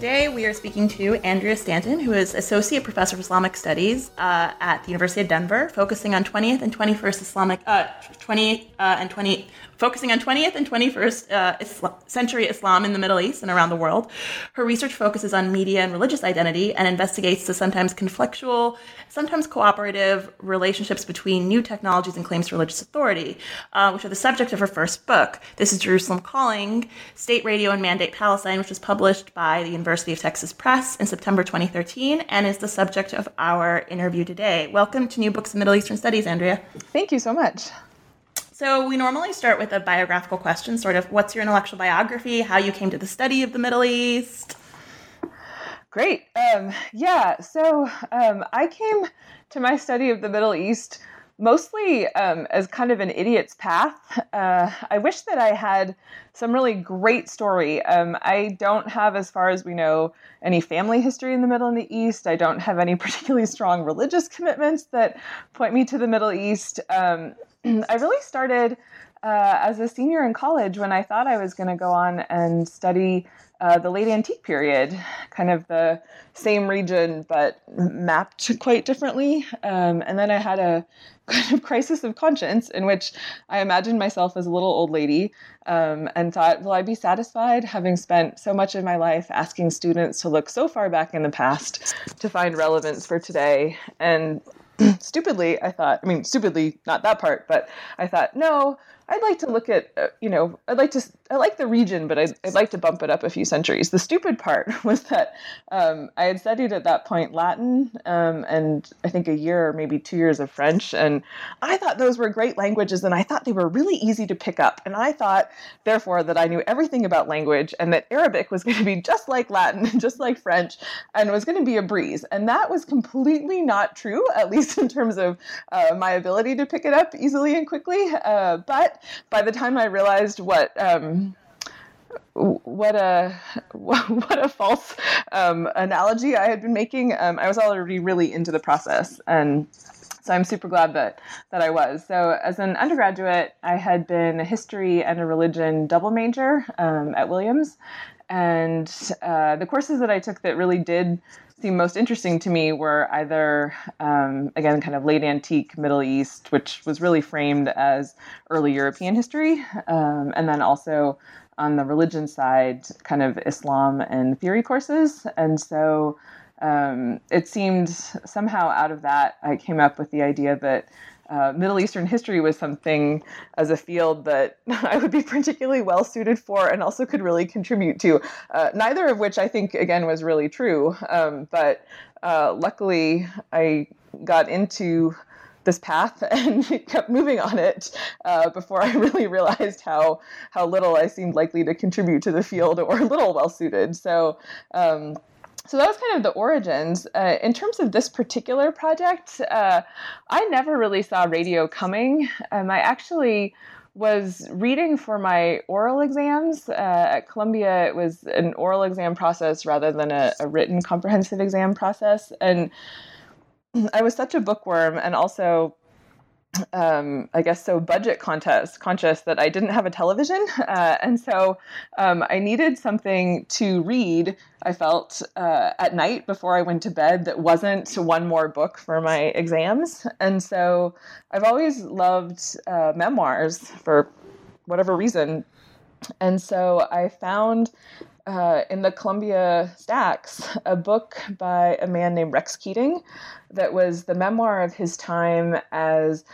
Today we are speaking to Andrea Stanton, who is Associate Professor of Islamic Studies uh, at the University of Denver, focusing on 20th and 21st Islamic, uh, 20th uh, and 20, focusing on 20th and 21st uh, Islam, century Islam in the Middle East and around the world. Her research focuses on media and religious identity and investigates the sometimes conflictual, sometimes cooperative relationships between new technologies and claims to religious authority, uh, which are the subject of her first book. This is Jerusalem Calling, State Radio and Mandate Palestine, which was published by the University of Texas Press in September 2013 and is the subject of our interview today. Welcome to New Books in Middle Eastern Studies, Andrea. Thank you so much. So, we normally start with a biographical question, sort of what's your intellectual biography, how you came to the study of the Middle East? Great. Um, yeah, so um, I came to my study of the Middle East mostly um, as kind of an idiot's path. Uh, I wish that I had some really great story. Um, I don't have, as far as we know, any family history in the Middle and the East. I don't have any particularly strong religious commitments that point me to the Middle East. Um, I really started uh, as a senior in college when I thought I was going to go on and study uh, the late antique period, kind of the same region but mapped quite differently. Um, and then I had a kind of crisis of conscience in which I imagined myself as a little old lady um, and thought, will I be satisfied having spent so much of my life asking students to look so far back in the past to find relevance for today? And stupidly, I thought, I mean, stupidly, not that part, but I thought, no, I'd like to look at, uh, you know, I'd like to, I like the region, but I'd, I'd, like to bump it up a few centuries. The stupid part was that um, I had studied at that point Latin um, and I think a year or maybe two years of French. And I thought those were great languages and I thought they were really easy to pick up. And I thought, therefore, that I knew everything about language and that Arabic was going to be just like Latin and just like French and was going to be a breeze. And that was completely not true, at least in terms of uh, my ability to pick it up easily and quickly. Uh, but by the time I realized what um, what a what a false um, analogy I had been making, um, I was already really into the process, and so I'm super glad that that I was. So as an undergraduate, I had been a history and a religion double major um, at Williams, and uh, the courses that I took that really did seem most interesting to me were either, um, again, kind of late antique Middle East, which was really framed as early European history, um, and then also on the religion side, kind of Islam and theory courses. And so um, it seemed somehow out of that, I came up with the idea that uh, Middle Eastern history was something as a field that I would be particularly well suited for and also could really contribute to. Uh, neither of which I think, again, was really true. Um, but uh, luckily, I got into this path and kept moving on it uh, before I really realized how how little I seemed likely to contribute to the field or little well suited. So. Um, so that was kind of the origins. Uh, in terms of this particular project, uh, I never really saw radio coming. Um, I actually was reading for my oral exams uh, at Columbia. It was an oral exam process rather than a, a written comprehensive exam process, and I was such a bookworm, and also um, I guess so budget contest conscious that I didn't have a television, uh, and so um, I needed something to read. I felt uh, at night before I went to bed that wasn't one more book for my exams, and so I've always loved uh, memoirs for whatever reason, and so I found. Uh, in the Columbia stacks, a book by a man named Rex Keating that was the memoir of his time as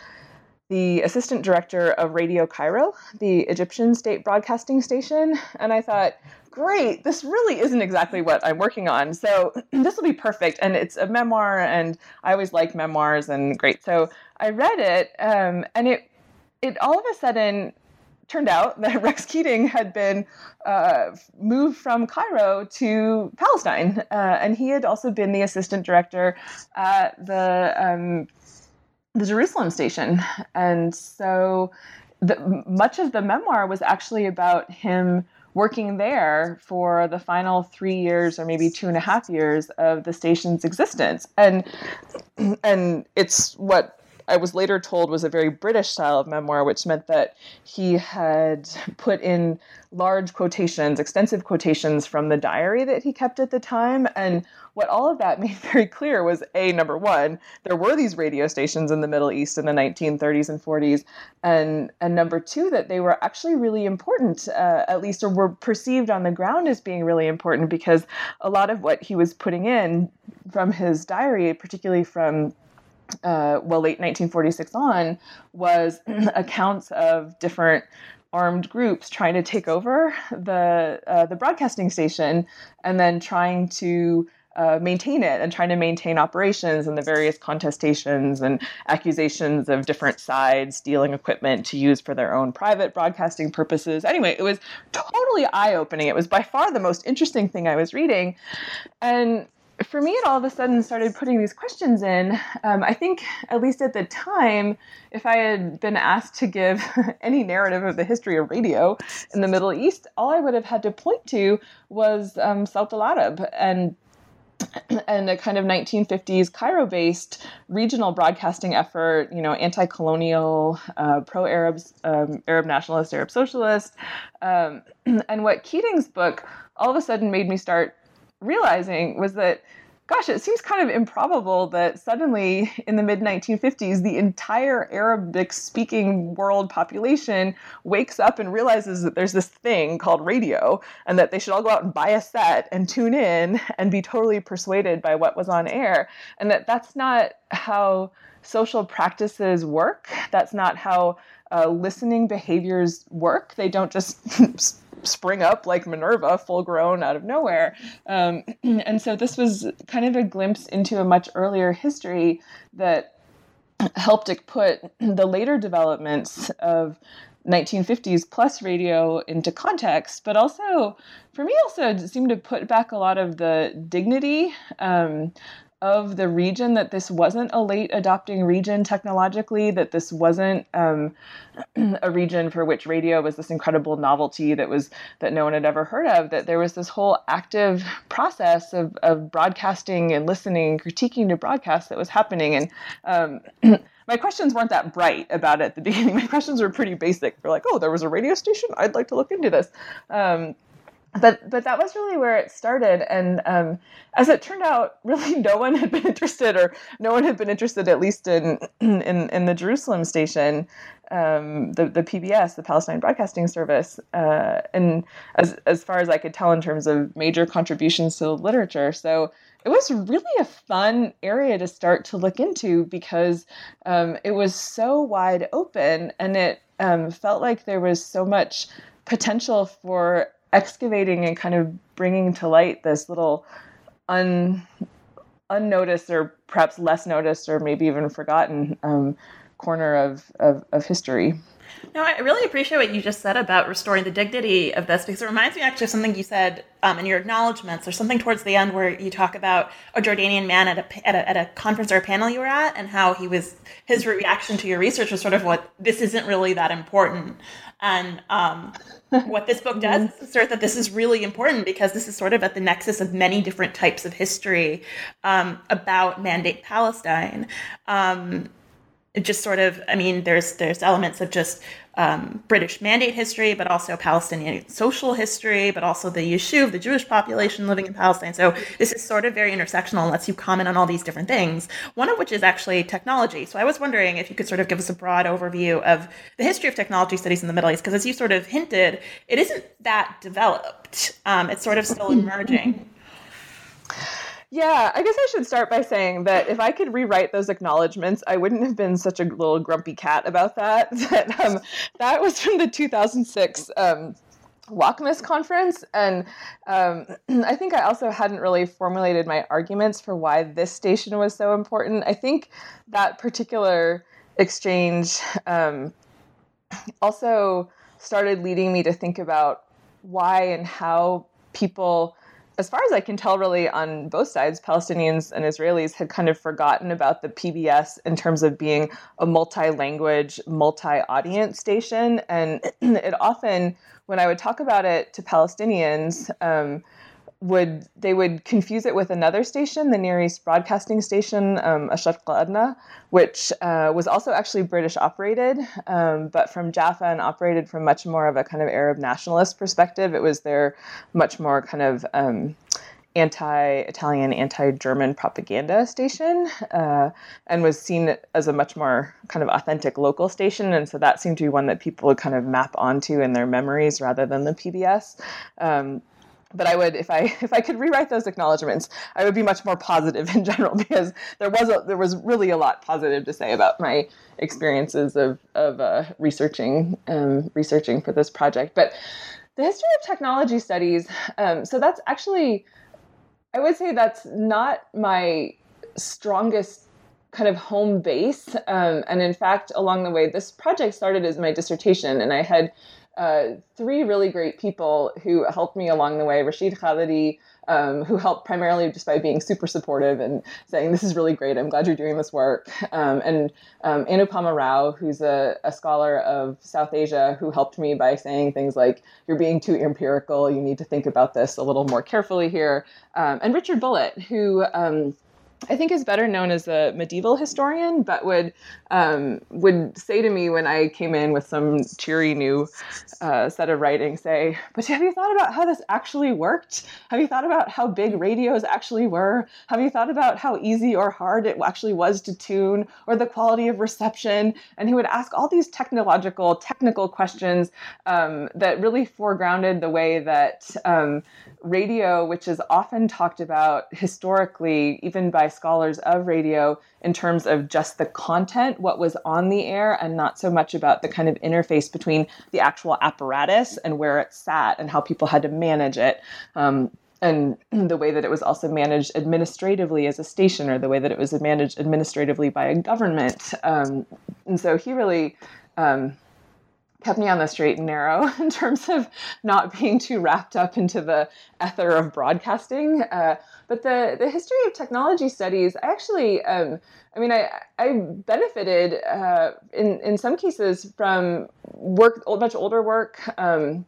the assistant director of Radio Cairo, the Egyptian state broadcasting station. And I thought, great, this really isn't exactly what I'm working on. So this will be perfect. And it's a memoir, and I always like memoirs, and great. So I read it, um, and it, it all of a sudden turned out that Rex Keating had been uh, moved from Cairo to Palestine, uh, and he had also been the assistant director at the um, the Jerusalem station, and so the, much of the memoir was actually about him working there for the final three years or maybe two and a half years of the station's existence. And and it's what I was later told was a very British style of memoir, which meant that he had put in large quotations, extensive quotations from the diary that he kept at the time. And what all of that made very clear was A, number one, there were these radio stations in the Middle East in the 1930s and 40s. And, and number two, that they were actually really important, uh, at least, or were perceived on the ground as being really important because a lot of what he was putting in from his diary, particularly from uh, well, late 1946 on, was accounts of different armed groups trying to take over the uh, the broadcasting station and then trying to uh, maintain it and trying to maintain operations and the various contestations and accusations of different sides stealing equipment to use for their own private broadcasting purposes. Anyway, it was totally eye opening. It was by far the most interesting thing I was reading. And for me, it all of a sudden started putting these questions in. Um, I think, at least at the time, if I had been asked to give any narrative of the history of radio in the Middle East, all I would have had to point to was um, al Arab and and a kind of 1950s Cairo-based regional broadcasting effort, you know, anti-colonial, uh, pro-Arab, um, Arab nationalist, Arab socialist, um, and what Keating's book all of a sudden made me start realizing was that gosh, it seems kind of improbable that suddenly in the mid 1950s, the entire Arabic speaking world population wakes up and realizes that there's this thing called radio and that they should all go out and buy a set and tune in and be totally persuaded by what was on air. And that that's not how social practices work. That's not how uh, listening behaviors work. They don't just spring up like Minerva, full grown out of nowhere. Um, and so this was kind of a glimpse into a much earlier history that helped put the later developments of 1950s plus radio into context, but also, for me, also seemed to put back a lot of the dignity um, of the region that this wasn't a late adopting region technologically, that this wasn't um, a region for which radio was this incredible novelty that was that no one had ever heard of, that there was this whole active process of, of broadcasting and listening and critiquing to broadcast that was happening. And um, my questions weren't that bright about it at the beginning. My questions were pretty basic. They're like, oh, there was a radio station? I'd like to look into this. Um, but but that was really where it started. And um, as it turned out really no one had been interested or no one had been interested at least in in, in the jerusalem station um, the, the pbs the palestine broadcasting service uh, and as, as far as i could tell in terms of major contributions to literature. So it was really a fun area to start to look into because um, it was so wide open and it um, felt like there was so much potential for excavating and kind of bringing to light this little un, unnoticed or perhaps less noticed or maybe even forgotten um, corner of, of, of history. No, I really appreciate what you just said about restoring the dignity of this because it reminds me actually of something you said um, in your acknowledgments or something towards the end where you talk about a Jordanian man at a, at a, at a conference or a panel you were at and how he was his reaction to your research was sort of what this isn't really that important. And um, what this book does is assert that this is really important because this is sort of at the nexus of many different types of history um, about Mandate Palestine. Um, just sort of, I mean, there's there's elements of just um, British mandate history, but also Palestinian social history, but also the Yishuv, the Jewish population living in Palestine. So this is sort of very intersectional and lets you comment on all these different things, one of which is actually technology. So I was wondering if you could sort of give us a broad overview of the history of technology studies in the Middle East, because as you sort of hinted, it isn't that developed. Um, it's sort of still emerging. Yeah, I guess I should start by saying that if I could rewrite those acknowledgments, I wouldn't have been such a little grumpy cat about that. that, um, that was from the 2006 um, conference, and um, I think I also hadn't really formulated my arguments for why this station was so important. I think that particular exchange um, also started leading me to think about why and how people as far as I can tell, really on both sides, Palestinians and Israelis had kind of forgotten about the PBS in terms of being a multi language, multi audience station. And it often, when I would talk about it to Palestinians, um, would they would confuse it with another station, the Near East Broadcasting Station, um, Asharq Adna, which uh, was also actually British operated, um, but from Jaffa and operated from much more of a kind of Arab nationalist perspective. It was their much more kind of um, anti-Italian, anti-German propaganda station, uh, and was seen as a much more kind of authentic local station. And so that seemed to be one that people would kind of map onto in their memories rather than the PBS. Um, but I would, if I if I could rewrite those acknowledgments, I would be much more positive in general because there was a, there was really a lot positive to say about my experiences of of uh, researching um, researching for this project. But the history of technology studies, um, so that's actually, I would say that's not my strongest kind of home base. Um, and in fact, along the way, this project started as my dissertation, and I had uh, three really great people who helped me along the way. Rashid Khalidi, um, who helped primarily just by being super supportive and saying, This is really great. I'm glad you're doing this work. Um, and um, Anupama Rao, who's a, a, scholar of South Asia, who helped me by saying things like, You're being too empirical. You need to think about this a little more carefully here. Um, and Richard Bulliet, who um, I think is better known as a medieval historian, but would um, would say to me when I came in with some cheery new uh, set of writing, say, "But have you thought about how this actually worked? Have you thought about how big radios actually were? Have you thought about how easy or hard it actually was to tune, or the quality of reception?" And he would ask all these technological, technical questions um, that really foregrounded the way that um, radio, which is often talked about historically, even by scholars of radio, in terms of just the content, what was on the air, and not so much about the kind of interface between the actual apparatus and where it sat and how people had to manage it. Um, and the way that it was also managed administratively as a station, or the way that it was managed administratively by a government. Um, and so he really um, kept me on the straight and narrow in terms of not being too wrapped up into the ether of broadcasting. Uh, but the, the history of technology studies, I actually, um, I mean, I, I benefited uh, in, in some cases from work, much older work. Um,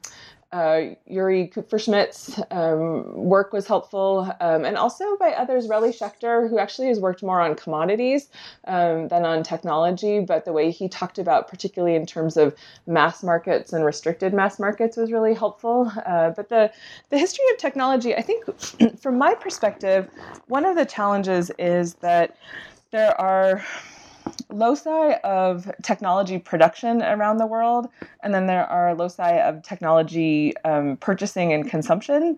uh, Uri Kupferschmidt's um, work was helpful, um, and also by others, Relli Shechter, who actually has worked more on commodities um, than on technology. But the way he talked about, particularly in terms of mass markets and restricted mass markets, was really helpful. Uh, but the the history of technology, I think, from my perspective, one of the challenges is that there are loci of technology production around the world, and then there are loci of technology um, purchasing and consumption.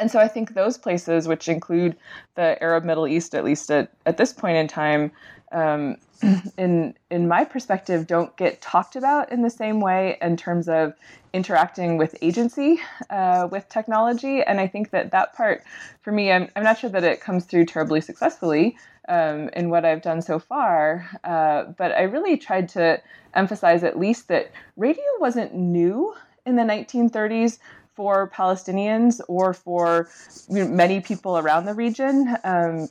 And so I think those places, which include the Arab Middle East, at least at, at this point in time, um, in in my perspective, don't get talked about in the same way in terms of interacting with agency uh, with technology. And I think that that part, for me, I'm, I'm not sure that it comes through terribly successfully um, in what I've done so far. Uh, but I really tried to emphasize at least that radio wasn't new in the 1930s for Palestinians or for many people around the region. Um,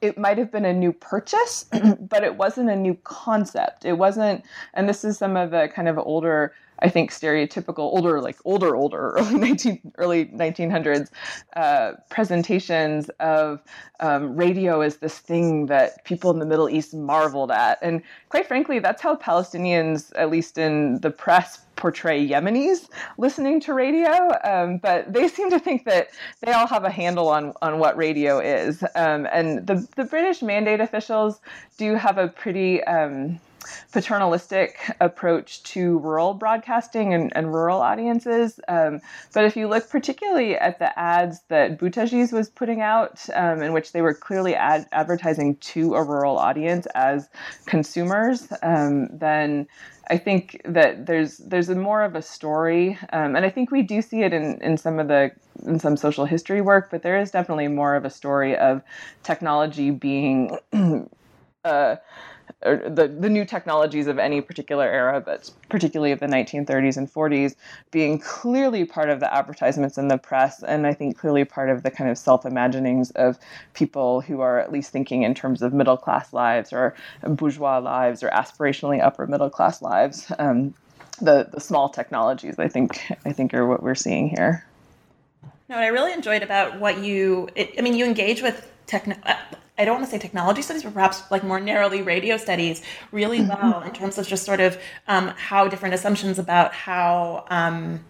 it might have been a new purchase, but it wasn't a new concept. It wasn't, and this is some of the kind of older I think stereotypical older, like older, older early nineteen early nineteen hundreds uh, presentations of um, radio as this thing that people in the Middle East marveled at, and quite frankly, that's how Palestinians, at least in the press, portray Yemenis listening to radio. Um, but they seem to think that they all have a handle on on what radio is, um, and the the British mandate officials do have a pretty um, paternalistic approach to rural broadcasting and, and rural audiences. Um, but if you look particularly at the ads that Boutagy's was putting out, um, in which they were clearly ad- advertising to a rural audience as consumers, um, then I think that there's there's more of a story, um, and I think we do see it in, in some of the in some social history work, but there is definitely more of a story of technology being. uh, the, the new technologies of any particular era, but particularly of the 1930s and 40s, being clearly part of the advertisements in the press, and I think clearly part of the kind of self imaginings of people who are at least thinking in terms of middle class lives or bourgeois lives or aspirationally upper middle class lives. Um, the, the small technologies, I think, I think, are what we're seeing here. No, what I really enjoyed about what you, it, I mean, you engage with techno. I don't want to say technology studies, but perhaps like more narrowly radio studies really mm-hmm. well in terms of just sort of um, how different assumptions about how um,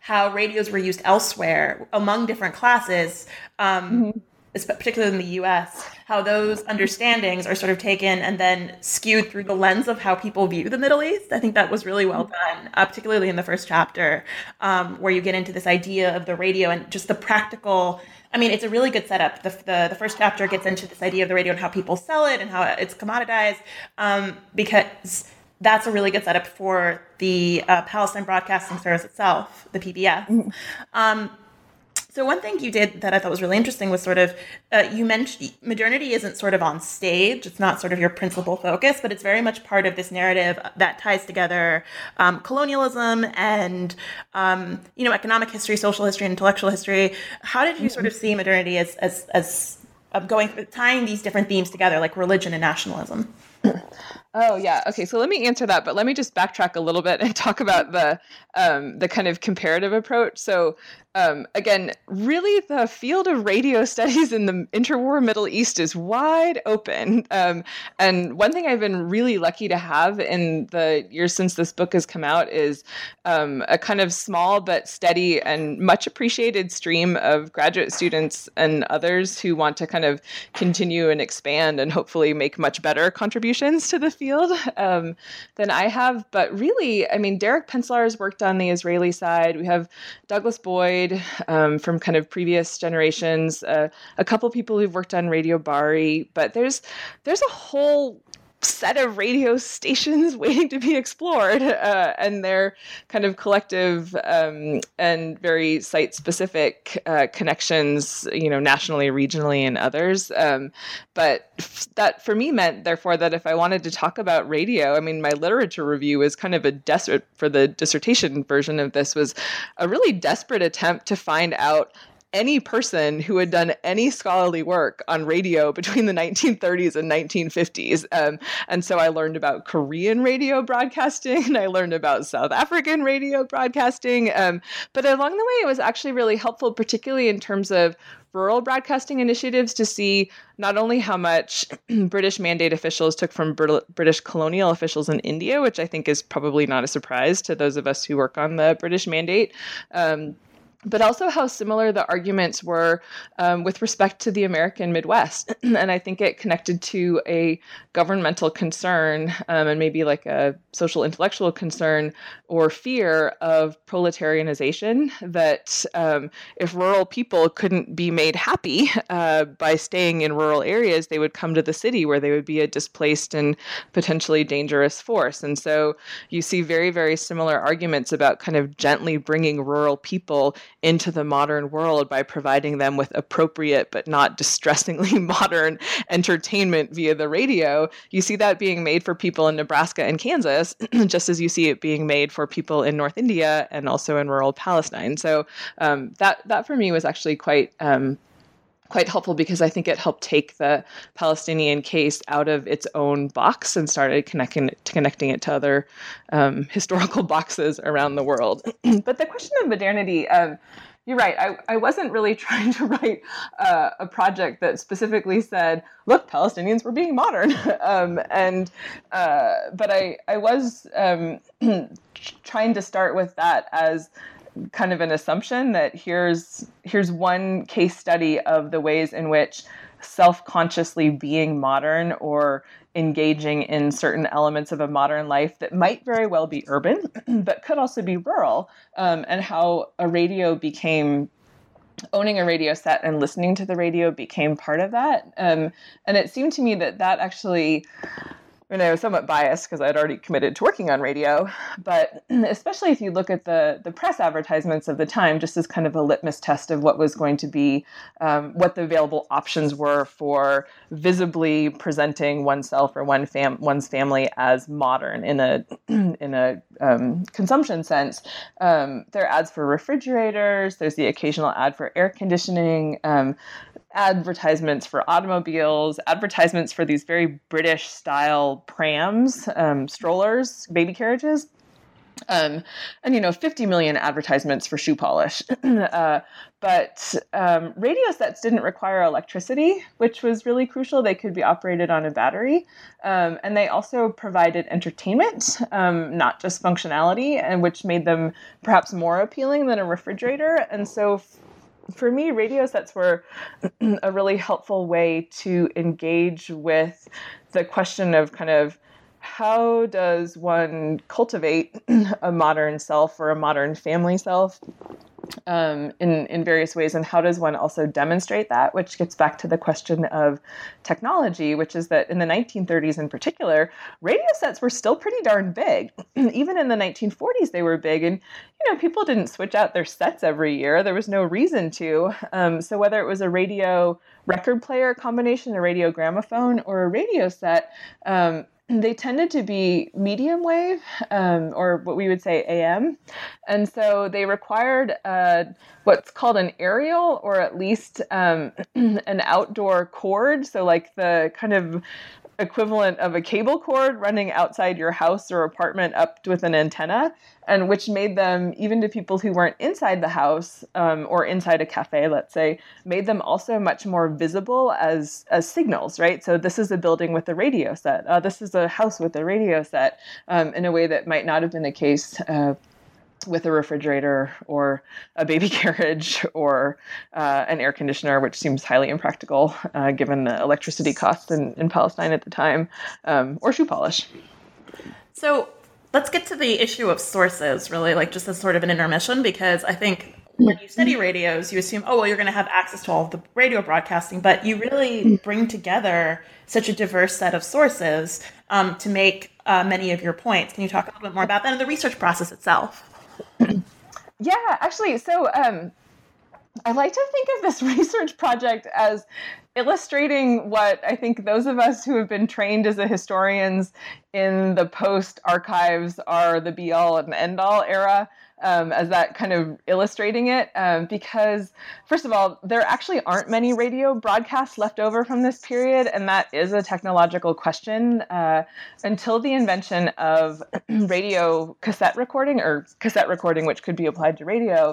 how radios were used elsewhere among different classes. Um, mm-hmm particularly in the US, how those understandings are sort of taken and then skewed through the lens of how people view the Middle East. I think that was really well done, uh, particularly in the first chapter, um, where you get into this idea of the radio and just the practical. I mean, it's a really good setup. The, the, the first chapter gets into this idea of the radio and how people sell it and how it's commoditized, um, because that's a really good setup for the uh, Palestine Broadcasting Service itself, the PBS. Mm-hmm. Um, so one thing you did that I thought was really interesting was sort of uh, you mentioned modernity isn't sort of on stage; it's not sort of your principal focus, but it's very much part of this narrative that ties together um, colonialism and um, you know economic history, social history, and intellectual history. How did you sort of see modernity as as as uh, going tying these different themes together, like religion and nationalism? Oh yeah. Okay. So let me answer that, but let me just backtrack a little bit and talk about the um, the kind of comparative approach. So um, again, really, the field of radio studies in the interwar Middle East is wide open. Um, and one thing I've been really lucky to have in the years since this book has come out is um, a kind of small but steady and much appreciated stream of graduate students and others who want to kind of continue and expand and hopefully make much better contributions to the field um, than I have. But really, I mean, Derek Penslar has worked on the Israeli side. We have Douglas Boyd um, from kind of previous generations, uh, a couple people who've worked on Radio Bari, but there's there's a whole set of radio stations waiting to be explored uh, and their kind of collective um, and very site specific uh, connections you know nationally regionally and others. Um, but that for me meant therefore that if i wanted to talk about radio i mean my literature review was kind of a desperate for the dissertation version of this was a really desperate attempt to find out any person who had done any scholarly work on radio between the 1930s and 1950s. Um, and so I learned about Korean radio broadcasting and I learned about South African radio broadcasting. Um, but along the way, it was actually really helpful, particularly in terms of rural broadcasting initiatives to see not only how much British mandate officials took from British colonial officials in India, which I think is probably not a surprise to those of us who work on the British mandate. Um, but also how similar the arguments were um, with respect to the American Midwest. and I think it connected to a governmental concern um, and maybe like a social intellectual concern or fear of proletarianization that um, if rural people couldn't be made happy uh, by staying in rural areas, they would come to the city where they would be a displaced and potentially dangerous force. And so you see very, very similar arguments about kind of gently bringing rural people into the modern world by providing them with appropriate but not distressingly modern entertainment via the radio. You see that being made for people in Nebraska and Kansas, just as you see it being made for people in North India and also in rural Palestine. So um, that that for me was actually quite. Um, quite helpful because I think it helped take the Palestinian case out of its own box and started connecting connecting it to other um, historical boxes around the world. but the question of modernity, um, you're right. I, I wasn't really trying to write uh, a project that specifically said, "Look, Palestinians were being modern," um, and uh, but I I was um, trying to start with that as kind of an assumption that here's here's one case study of the ways in which self-consciously being modern or engaging in certain elements of a modern life that might very well be urban but could also be rural um, and how a radio became owning a radio set and listening to the radio became part of that. Um, and it seemed to me that that actually I was somewhat biased because I'd already committed to working on radio. But especially if you look at the the press advertisements of the time, just as kind of a litmus test of what was going to be, um, what the available options were for visibly presenting oneself or one fam- one's family as modern in a in a um, consumption sense. Um, there are ads for refrigerators. There's the occasional ad for air conditioning. Advertisements for automobiles, advertisements for these very British style prams, um, strollers, baby carriages. Um, and you know, 50 million advertisements for shoe polish. uh, but um, radio sets didn't require electricity, which was really crucial. They could be operated on a battery, um, and they also provided entertainment, um, not just functionality, and which made them perhaps more appealing than a refrigerator. And so, for me, radio sets were a really helpful way to engage with the question of kind of how does one cultivate a modern self or a modern family self um, in in various ways, and how does one also demonstrate that? Which gets back to the question of technology, which is that in the 1930s, in particular, radio sets were still pretty darn big. Even in the 1940s, they were big, and you know people didn't switch out their sets every year. There was no reason to. Um, so whether it was a radio record player combination, a radio gramophone, or a radio set. Um, they tended to be medium wave um, or what we would say AM. And so they required uh, what's called an aerial or at least um, an outdoor cord. So, like the kind of equivalent of a cable cord running outside your house or apartment up with an antenna, and which made them, even to people who weren't inside the house um, or inside a cafe, let's say, made them also much more visible as as signals, right? So this is a building with a radio set. Uh, this is a house with a radio set, um, in a way that might not have been the case. Uh, with a refrigerator or a baby carriage or uh, an air conditioner, which seems highly impractical uh, given the electricity costs in, in Palestine at the time, um, or shoe polish. So let's get to the issue of sources, really, like just as sort of an intermission, because I think when you study radios, you assume, oh, well, you're going to have access to all of the radio broadcasting, but you really bring together such a diverse set of sources um, to make uh, many of your points. Can you talk a little bit more about that and the research process itself? yeah, actually, so um, I like to think of this research project as illustrating what I think those of us who have been trained as historians in the post archives are the be all and end all era um, as that kind of illustrating it. Um, because, first of all, there actually aren't many radio broadcasts left over from this period, and that is a technological question. Uh, until the invention of radio cassette recording or cassette recording, which could be applied to radio,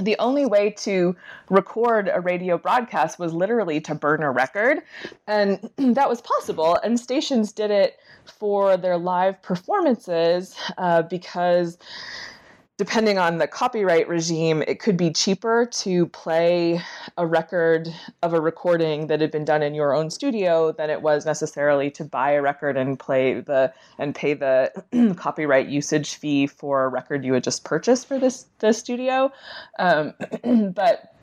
the only way to record a radio broadcast was literally to burn a record. And that was possible. And stations did it for their live performances uh, because depending on the copyright regime, it could be cheaper to play a record of a recording that had been done in your own studio than it was necessarily to buy a record and play the and pay the copyright usage fee for a record you had just purchased for this the studio. Um, but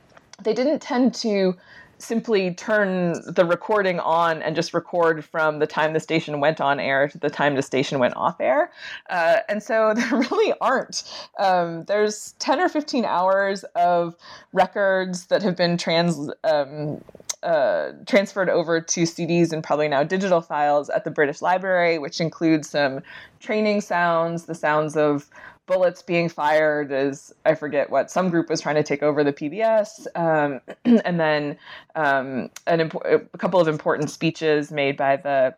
they didn't tend to simply turn the recording on and just record from the time the station went on air to the time the station went off air. Uh, and so there really aren't. Um, there's 10 or 15 hours of records that have been trans. Um, uh, transferred over to CDs and probably now digital files at the British Library, which includes some training sounds, the sounds of bullets being fired as I forget what some group was trying to take over the PBS, um, and then um, an a couple of important speeches made by the,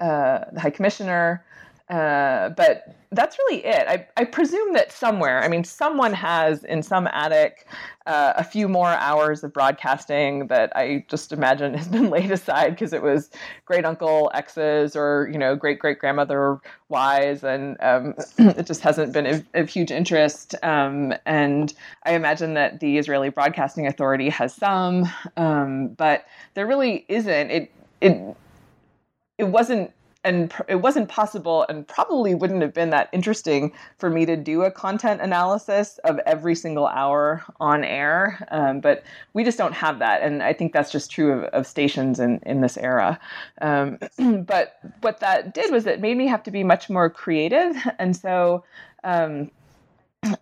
uh, the High Commissioner. Uh, but that's really it. I, I, presume that somewhere, I mean, someone has in some attic uh, a few more hours of broadcasting that I just imagine has been laid aside because it was great uncle X's or, you know, great great grandmother Y's, and um, it just hasn't been of, of huge interest. Um, and I imagine that the Israeli Broadcasting Authority has some, um, but there really isn't. It, it, it wasn't and it wasn't possible and probably wouldn't have been that interesting for me to do a content analysis of every single hour on air um, but we just don't have that and i think that's just true of, of stations in, in this era. Um, but what that did was it made me have to be much more creative and so um,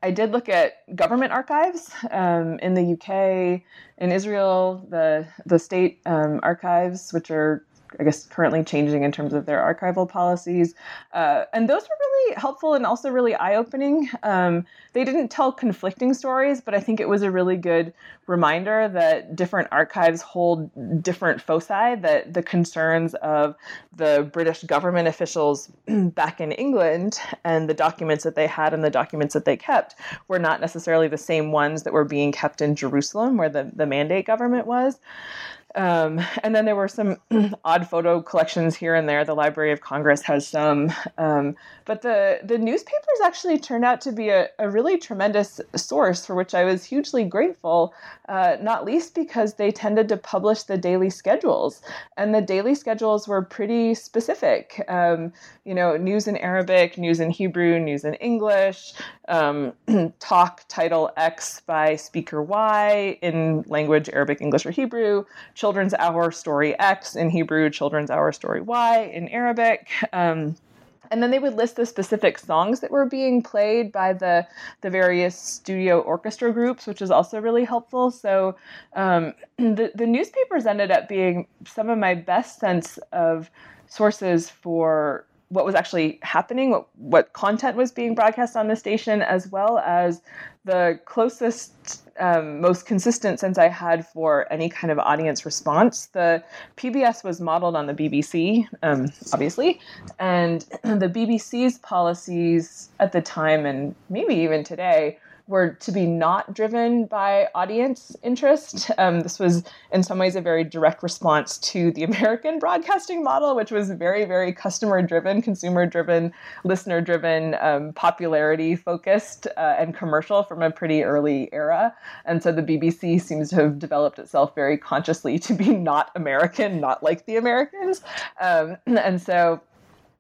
I did look at government archives um, in the UK, in Israel, the the state um, archives, which are I guess, currently changing in terms of their archival policies. Uh, and those were really helpful and also really eye opening. Um, they didn't tell conflicting stories, but I think it was a really good reminder that different archives hold different foci, that the concerns of the British government officials back in England and the documents that they had and the documents that they kept were not necessarily the same ones that were being kept in Jerusalem, where the, the mandate government was. Um, and then there were some odd photo collections here and there. The Library of Congress has some, um, but the the newspapers actually turned out to be a, a really tremendous source for which I was hugely grateful. Uh, not least because they tended to publish the daily schedules, and the daily schedules were pretty specific. Um, you know, news in Arabic, news in Hebrew, news in English, um, talk title X by speaker Y in language Arabic, English, or Hebrew children's hour story X in Hebrew, children's hour story Y in Arabic. Um, and then they would list the specific songs that were being played by the the various studio orchestra groups, which is also really helpful. So um, the the newspapers ended up being some of my best sense of sources for what was actually happening, what, what content was being broadcast on the station, as well as the closest, um, most consistent sense I had for any kind of audience response. The PBS was modeled on the BBC, um, obviously, and the BBC's policies at the time, and maybe even today, were to be not driven by audience interest. Um, this was, in some ways, a very direct response to the American broadcasting model, which was very, very customer driven, consumer driven, listener driven, um, popularity focused, uh, and commercial from a pretty early era. And so the BBC seems to have developed itself very consciously to be not American, not like the Americans. Um, and so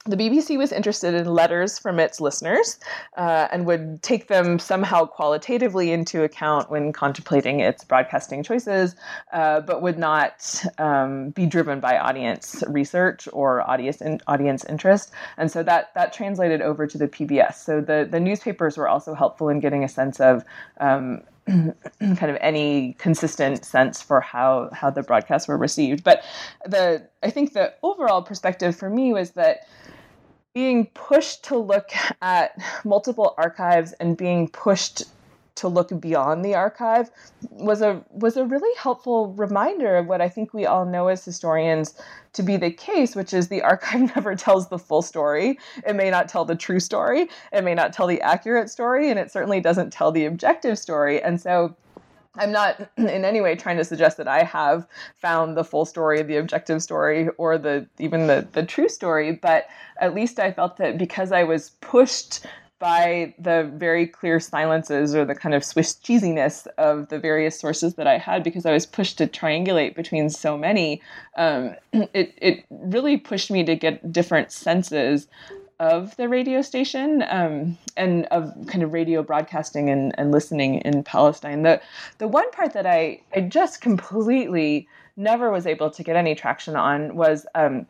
the BBC was interested in letters from its listeners uh, and would take them somehow qualitatively into account when contemplating its broadcasting choices, uh, but would not um, be driven by audience research or audience in, audience interest. And so that that translated over to the PBS. So the the newspapers were also helpful in getting a sense of um, kind of any consistent sense for how how the broadcasts were received. But the I think the overall perspective for me was that being pushed to look at multiple archives and being pushed to look beyond the archive was a was a really helpful reminder of what I think we all know as historians to be the case, which is the archive never tells the full story. It may not tell the true story, it may not tell the accurate story, and it certainly doesn't tell the objective story. And so I'm not in any way trying to suggest that I have found the full story, the objective story, or the even the the true story, but at least I felt that because I was pushed by the very clear silences or the kind of Swiss cheesiness of the various sources that I had, because I was pushed to triangulate between so many, um, it it really pushed me to get different senses of the radio station um, and of kind of radio broadcasting and, and listening in Palestine. The the one part that I I just completely never was able to get any traction on was um,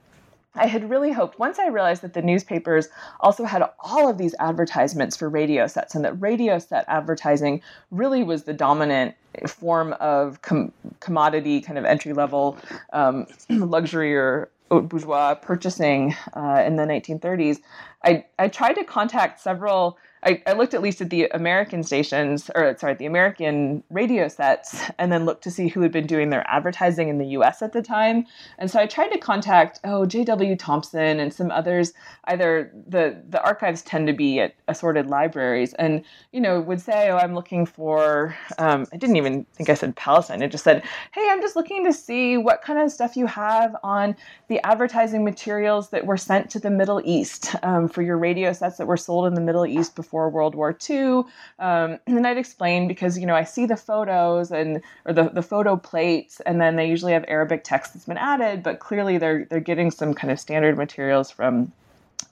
I had really hoped once I realized that the newspapers also had all of these advertisements for radio sets and that radio set advertising really was the dominant form of com- commodity kind of entry level um, luxury or bourgeois purchasing uh, in the 1930s, I, I tried to contact several I, I, looked at least at the American stations, or sorry, the American radio sets, and then looked to see who had been doing their advertising in the US at the time. And so I tried to contact, oh, J.W. Thompson and some others. Either the, the archives tend to be at assorted libraries, and, you know, would say, oh, I'm looking for, um, I didn't even think I said Palestine. It just said, hey, I'm just looking to see what kind of stuff you have on the advertising materials that were sent to the Middle East um, for your radio sets that were sold in the Middle East before before World War II. Um, and I'd explain because, you know, I see the photos and, or the, the photo plates, and then they usually have Arabic text that's been added, but clearly they're, they're getting some kind of standard materials from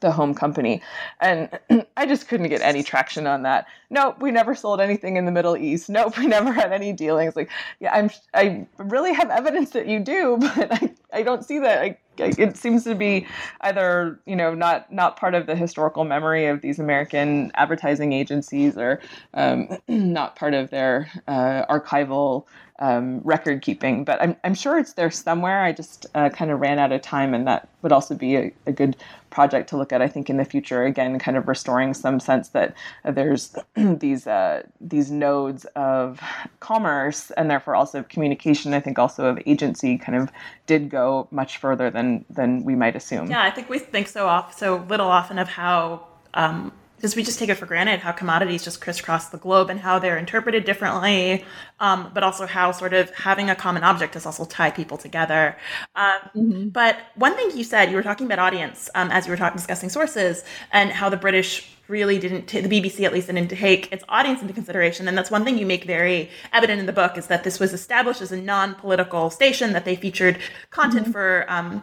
the home company. And I just couldn't get any traction on that. Nope, we never sold anything in the Middle East. Nope, we never had any dealings. Like, yeah, I'm I really have evidence that you do, but I, I don't see that. I, it seems to be either you know not not part of the historical memory of these American advertising agencies or um, not part of their uh, archival um, record keeping. But I'm I'm sure it's there somewhere. I just uh, kind of ran out of time, and that would also be a, a, good project to look at. I think in the future, again, kind of restoring some sense that there's these uh, these nodes of commerce and therefore also communication. I think also of agency kind of did go much further than than we might assume. Yeah, I think we think so off so little often of how. Um, because we just take it for granted how commodities just crisscross the globe and how they're interpreted differently, um, but also how sort of having a common object does also tie people together. Um, mm-hmm. But one thing you said, you were talking about audience um, as you were talking discussing sources and how the British really didn't t- the BBC at least didn't take its audience into consideration and that's one thing you make very evident in the book is that this was established as a non-political station that they featured content mm-hmm. for um,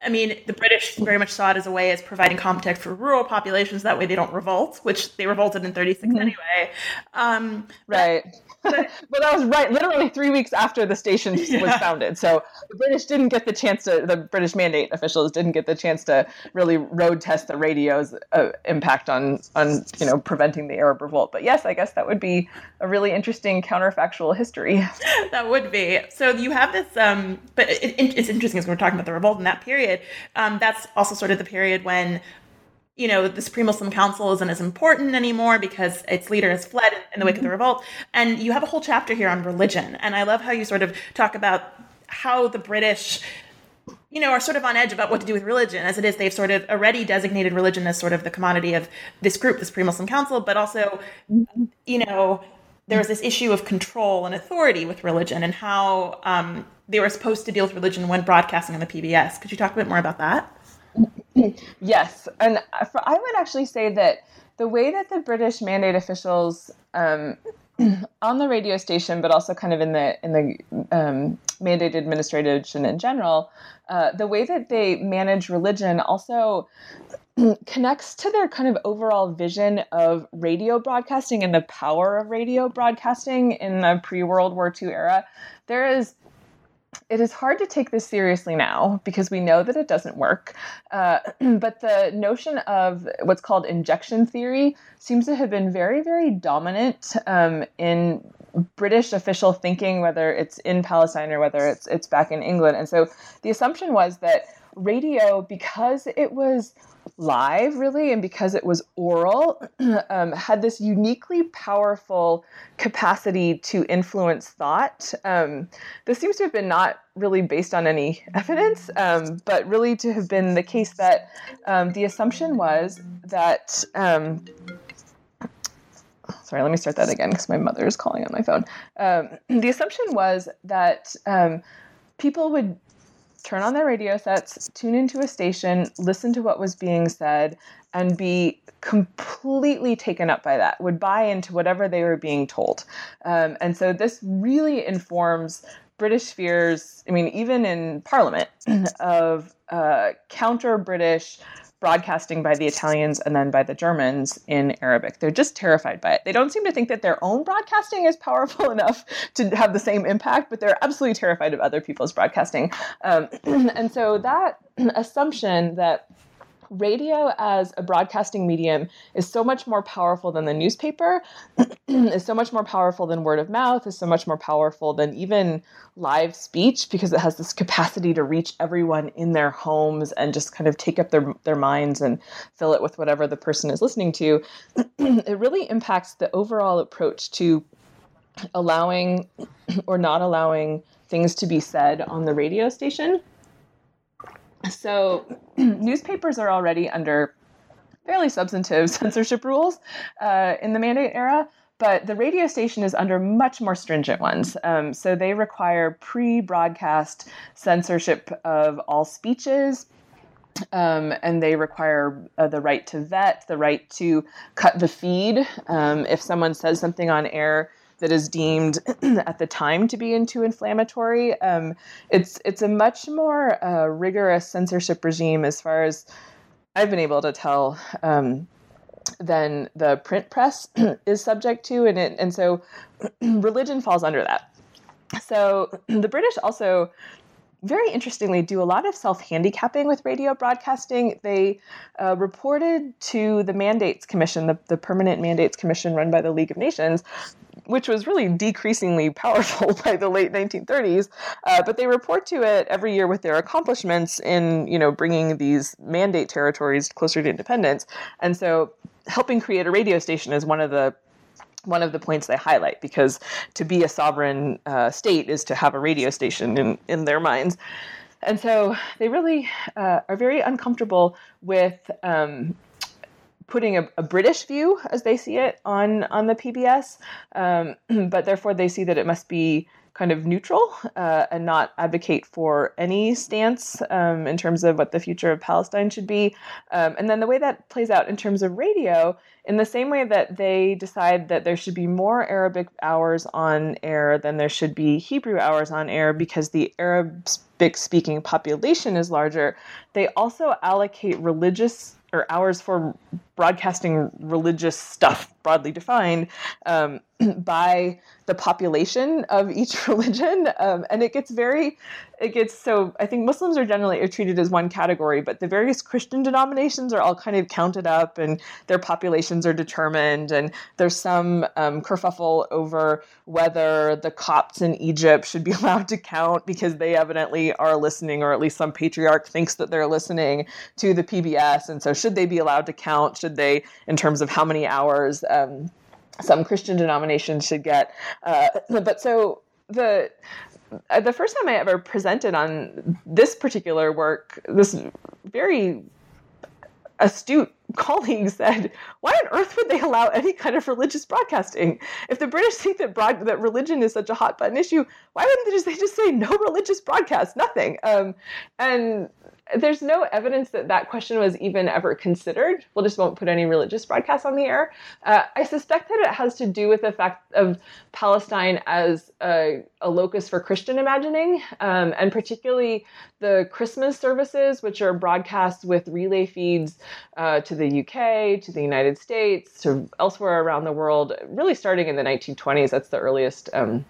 I mean, the British very much saw it as a way as providing context for rural populations. That way, they don't revolt, which they revolted in '36 mm-hmm. anyway. Um, right. But, but that was right, literally three weeks after the station yeah. was founded. So the British didn't get the chance to. The British mandate officials didn't get the chance to really road test the radio's uh, impact on on you know preventing the Arab revolt. But yes, I guess that would be a really interesting counterfactual history. that would be. So you have this, um, but it, it, it's interesting as we're talking about the revolt in that period. Um, that's also sort of the period when you know, the Supreme Muslim Council isn't as important anymore because its leader has fled in the wake of the mm-hmm. revolt. And you have a whole chapter here on religion. And I love how you sort of talk about how the British you know, are sort of on edge about what to do with religion. As it is, they've sort of already designated religion as sort of the commodity of this group, the Supreme Muslim Council, but also, mm-hmm. you know, there was this issue of control and authority with religion and how um, they were supposed to deal with religion when broadcasting on the PBS. Could you talk a bit more about that? Yes, and for, I would actually say that the way that the British mandate officials um, on the radio station, but also kind of in the in the um, mandate administration in general, uh, the way that they manage religion also connects to their kind of overall vision of radio broadcasting and the power of radio broadcasting in the pre World War II era. There is it is hard to take this seriously now because we know that it doesn't work. Uh, but the notion of what's called injection theory seems to have been very, very dominant um, in British official thinking, whether it's in Palestine or whether it's it's back in England. And so the assumption was that radio, because it was live really and because it was oral um, had this uniquely powerful capacity to influence thought. Um, this seems to have been not really based on any evidence um, but really to have been the case that um, the assumption was that um, sorry let me start that again because my mother is calling on my phone. Um, the assumption was that people would turn on their radio sets, tune into a station, listen to what was being said, and be completely taken up by that, would buy into whatever they were being told. Um, and so this really informs British fears, I mean, even in Parliament, of uh, counter British broadcasting by the Italians and then by the Germans in Arabic. They're just terrified by it. They don't seem to think that their own broadcasting is powerful enough to have the same impact, but they're absolutely terrified of other people's broadcasting. Um, and so that assumption that radio as a broadcasting medium is so much more powerful than the newspaper, is so much more powerful than word of mouth, is so much more powerful than even live speech because it has this capacity to reach everyone in their homes and just kind of take up their, their minds and fill it with whatever the person is listening to. it really impacts the overall approach to allowing or not allowing things to be said on the radio station so, newspapers are already under fairly substantive censorship rules uh, in the mandate era, but the radio station is under much more stringent ones. Um, so, they require pre broadcast censorship of all speeches. Um, and they require uh, the right to vet, the right to cut the feed. Um, if someone says something on air that is deemed at the time to be into inflammatory. Um, it's it's a much more uh, rigorous censorship regime as far as I've been able to tell. Um, than the print press is subject to, and it, and so religion falls under that. So the British also very interestingly, do a lot of self handicapping with radio broadcasting. They uh, reported to the Mandates Commission, the, the Permanent Mandates Commission run by the League of Nations, which was really decreasingly powerful by the late 1930s. Uh, but they report to it every year with their accomplishments in, you know, bringing these mandate territories closer to independence. And so, helping create a radio station is one of the one of the points they highlight because to be a sovereign uh, state is to have a radio station in, in their minds. And so they really uh, are very uncomfortable with um, putting a, a, British view, as they see it, on, on the PBS, um, but therefore they see that it must be kind of neutral uh, and not advocate for any stance um, in terms of what the future of Palestine should be. Um, and then the way that plays out in terms of radio, in the same way that they decide that there should be more Arabic hours on air than there should be Hebrew hours on air because the Arabic speaking population is larger, they also allocate religious or hours for broadcasting religious stuff broadly defined um, by the population of each religion. Um, and it gets very it gets so i think muslims are generally treated as one category but the various christian denominations are all kind of counted up and their populations are determined. And there's some um, kerfuffle over whether the copts in egypt should be allowed to count because they evidently are listening or at least some patriarch thinks that they're listening to the pbs and so should they be allowed to count? Should they in terms of how many hours um, some Christian denominations should get. Uh, but so the uh, the first time I ever presented on this particular work, this very astute colleague said, "Why on earth would they allow any kind of religious broadcasting? If the British think that broad, that religion is such a hot button issue, why wouldn't they just they just say no religious broadcast, nothing?" Um, and there's no evidence that that question was even ever considered. We'll just won't put any religious broadcasts on the air. Uh, I suspect that it has to do with the fact of Palestine as a, a locus for Christian imagining, um, and particularly the Christmas services, which are broadcast with relay feeds uh, to the UK, to the United States, to elsewhere around the world, really starting in the 1920s. That's the earliest. Um,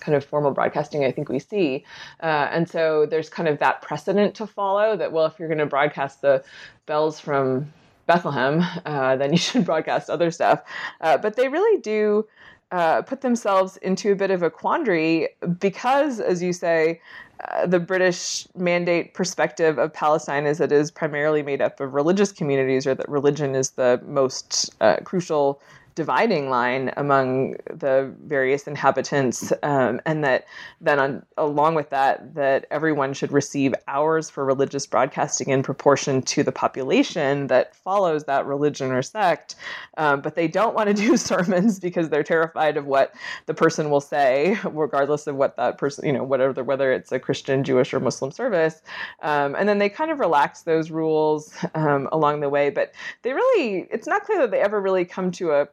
kind of formal broadcasting I think we see. Uh, and so there's kind of that precedent to follow that, well, if you're going to broadcast the bells from Bethlehem, uh, then you should broadcast other stuff. Uh, but they really do uh, put themselves into a bit of a quandary because, as you say, uh, the British mandate perspective of Palestine is that it is primarily made up of religious communities, or that religion is the most uh, crucial dividing line among the various inhabitants, um, and that then on, along with that, that everyone should receive hours for religious broadcasting in proportion to the population that follows that religion or sect. Um, but they don't want to do sermons because they're terrified of what the person will say, regardless of what that person, you know, whatever whether it's a Christian, Jewish, or Muslim service. Um, and then they kind of relax those rules um, along the way, but they really, it's not clear that they ever really come to a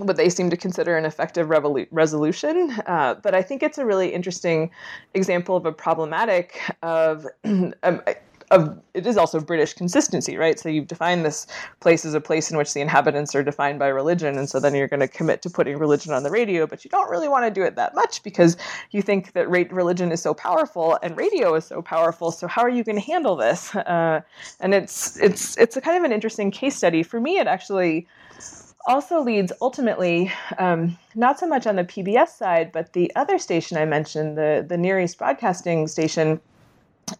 what they seem to consider an effective revolu- resolution. Uh, but I think it's a really interesting example of a problematic of. Um, of it is also British consistency, right? So you've defined this place as a place in which the inhabitants are defined by religion, and so then you're going to commit to putting religion on the radio, but you don't really want to do it that much because you think that religion is so powerful and radio is so powerful. So how are you going to handle this? Uh, and it's it's it's a kind of an interesting case study for me. It actually also leads ultimately, um, not so much on the PBS side, but the other station I mentioned, the, the Near East Broadcasting Station,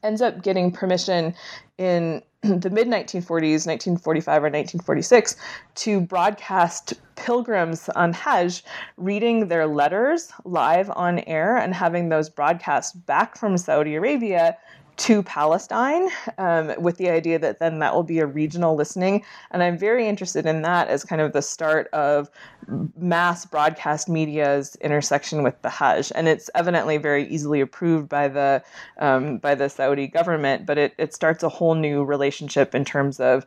ends up getting permission in the mid 1940s, 1945 or 1946, to broadcast pilgrims on Hajj reading their letters live on air and having those broadcast back from Saudi Arabia to Palestine um, with the idea that then that will be a regional listening. And I'm very interested in that as kind of the start of mass broadcast media's intersection with the Hajj. And it's evidently very easily approved by the um, by the Saudi government, but it, it starts a whole new relationship in terms of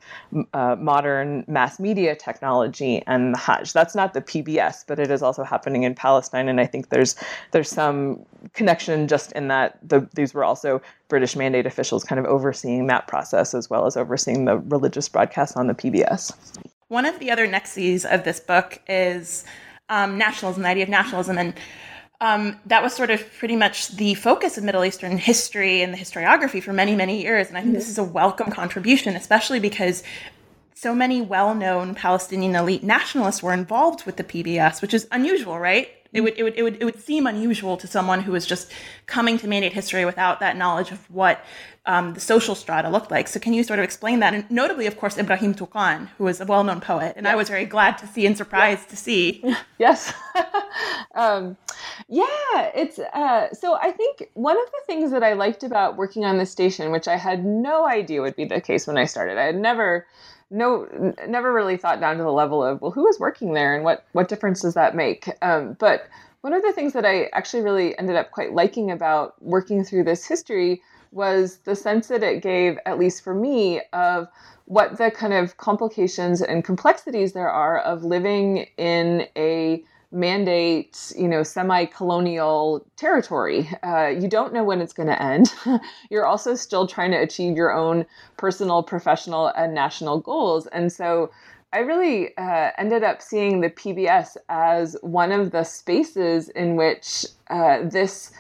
uh, modern mass media technology and the Hajj. That's not the PBS, but it is also happening in Palestine. And I think there's there's some connection just in that the, these were also British mandate officials kind of overseeing that process as well as overseeing the religious broadcasts on the PBS. One of the other nexes of this book is um, nationalism, the idea of nationalism. And um, that was sort of pretty much the focus of Middle Eastern history and the historiography for many, many years. And I think this is a welcome contribution, especially because so many well-known Palestinian elite nationalists were involved with the PBS, which is unusual, right? It would, it would, it would, it would seem unusual to someone who was just coming to mandate history without that knowledge of what um, the social strata looked like. So, can you sort of explain that? And notably, of course, Ibrahim Touqan, who is a well-known poet, and I was very glad to see and surprised to see. Yes, um, yeah, it's uh, so. I think one of the things that I liked about working on this station, which I had no idea would be the case when I started, I had never no never really thought down to the level of well who is working there and what what difference does that make? Um, but one of the things that i actually really ended up quite liking about working through this history was the sense that it gave at least for me of what the kind of complications and complexities there are of living in a mandate, you know, semi-colonial territory. Uh, you don't know when it's going to end. You're also still trying to achieve your own personal, professional, and national goals. And so I really uh, ended up seeing the PBS as one of the spaces in which uh, this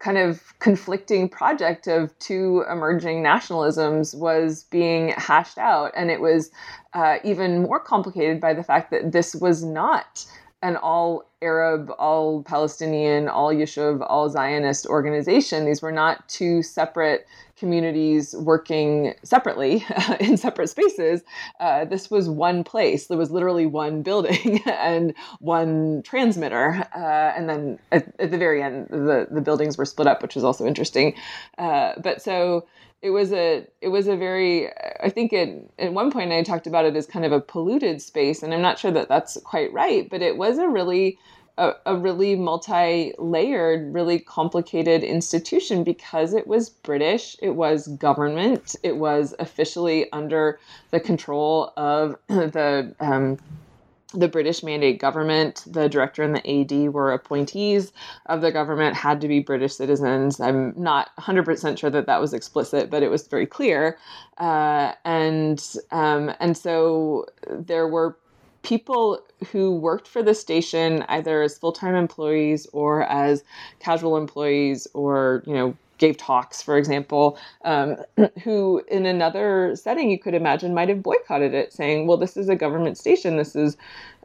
kind of conflicting project of two emerging nationalisms was being hashed out. And it was uh, even more complicated by the fact that this was not an all Arab, all Palestinian, all Yishuv, all Zionist organization. These were not two separate communities working separately in separate spaces. Uh, this was one place. There was literally one building and one transmitter. Uh, and then at, at, the very end, the, the buildings were split up, which was also interesting. Uh, but so it was a it was a very I think it at one point I talked about it as kind of a polluted space, and I'm not sure that that's quite right, but it was a really a, a really multi-layered, really complicated institution because it was British, it was government, it was officially under the control of the um, the British mandate government, the director and the AD were appointees of the government, had to be British citizens. I'm not 100% sure that that was explicit, but it was very clear. Uh, and um, and so there were people who worked for the station either as full-time employees or as casual employees or you know gave talks, for example, um, who in another setting you could imagine might have boycotted it, saying, well, this is a government station. This is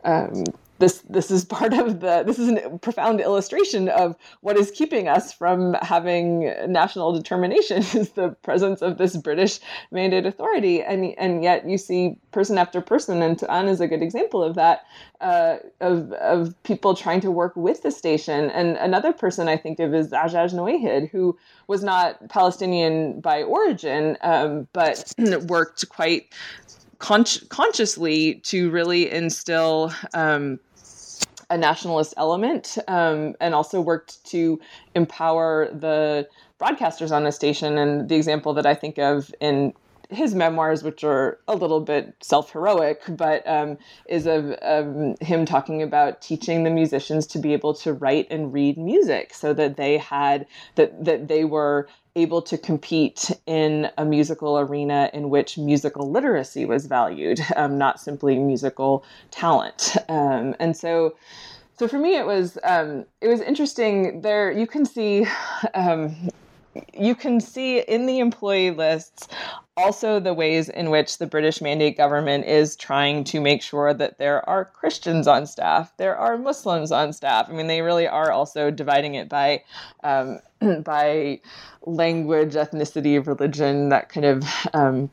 um, this this is part of the this is a profound illustration of what is keeping us from having national determination is the presence of this British mandate authority. And and yet you see person after person and Touqan is a good example of that uh, of of people trying to work with the station. And another person I think of is Ajaj Nuwayhid who was not Palestinian by origin um, but worked quite con- consciously to really instill um, a nationalist element um, and also worked to empower the broadcasters on the station. And the example that I think of in his memoirs, which are a little bit self heroic, but um, is of, of, him talking about teaching the musicians to be able to write and read music so that they had that that they were able to compete in a musical arena in which musical literacy was valued, um, not simply musical talent. Um, and so, so for me, it was um, it was interesting. There, you can see. You can see in the employee lists also the ways in which the British mandate government is trying to make sure that there are Christians on staff, there are Muslims on staff. I mean, they really are also dividing it by um, by language, ethnicity, religion, that kind of. Um,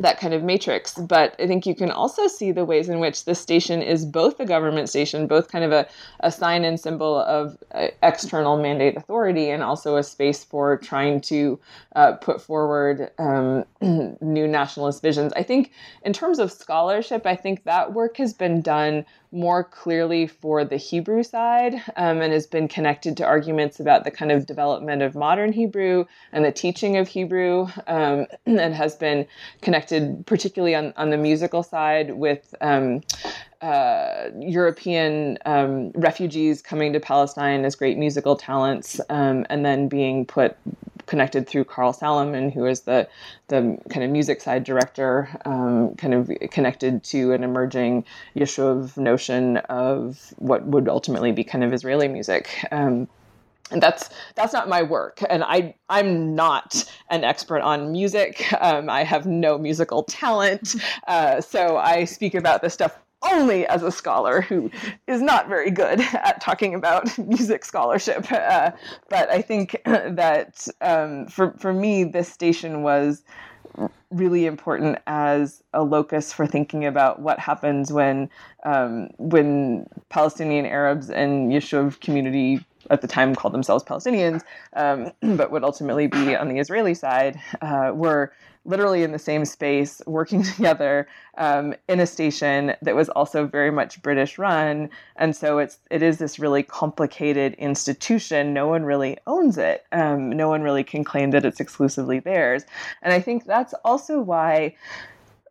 that kind of matrix. But I think you can also see the ways in which this station is both a government station, both kind of a, a sign and symbol of uh, external mandate authority, and also a space for trying to uh, put forward um, new nationalist visions. I think in terms of scholarship, I think that work has been done more clearly for the Hebrew side um, and has been connected to arguments about the kind of development of modern Hebrew and the teaching of Hebrew, um, and has been connected particularly on, on the musical side with. Um, uh, European um, refugees coming to Palestine as great musical talents, um, and then being put connected through Karl Salomon, who is the the kind of music side director, um, kind of connected to an emerging Yishuv notion of what would ultimately be kind of Israeli music. Um, and that's that's not my work and i i'm not an expert on music um, i have no musical talent uh, so i speak about this stuff only as a scholar who is not very good at talking about music scholarship. Uh, but i think that um, for, for me this station was really important as a locus for thinking about what happens when um, when Palestinian Arabs and Yishuv community at the time called themselves Palestinians, um, but would ultimately be on the Israeli side, uh, were literally in the same space, working together um, in a station that was also very much British run, and so it's it is this really complicated institution. No one really owns it. Um, no one really can claim that it's exclusively theirs, and I think that's also why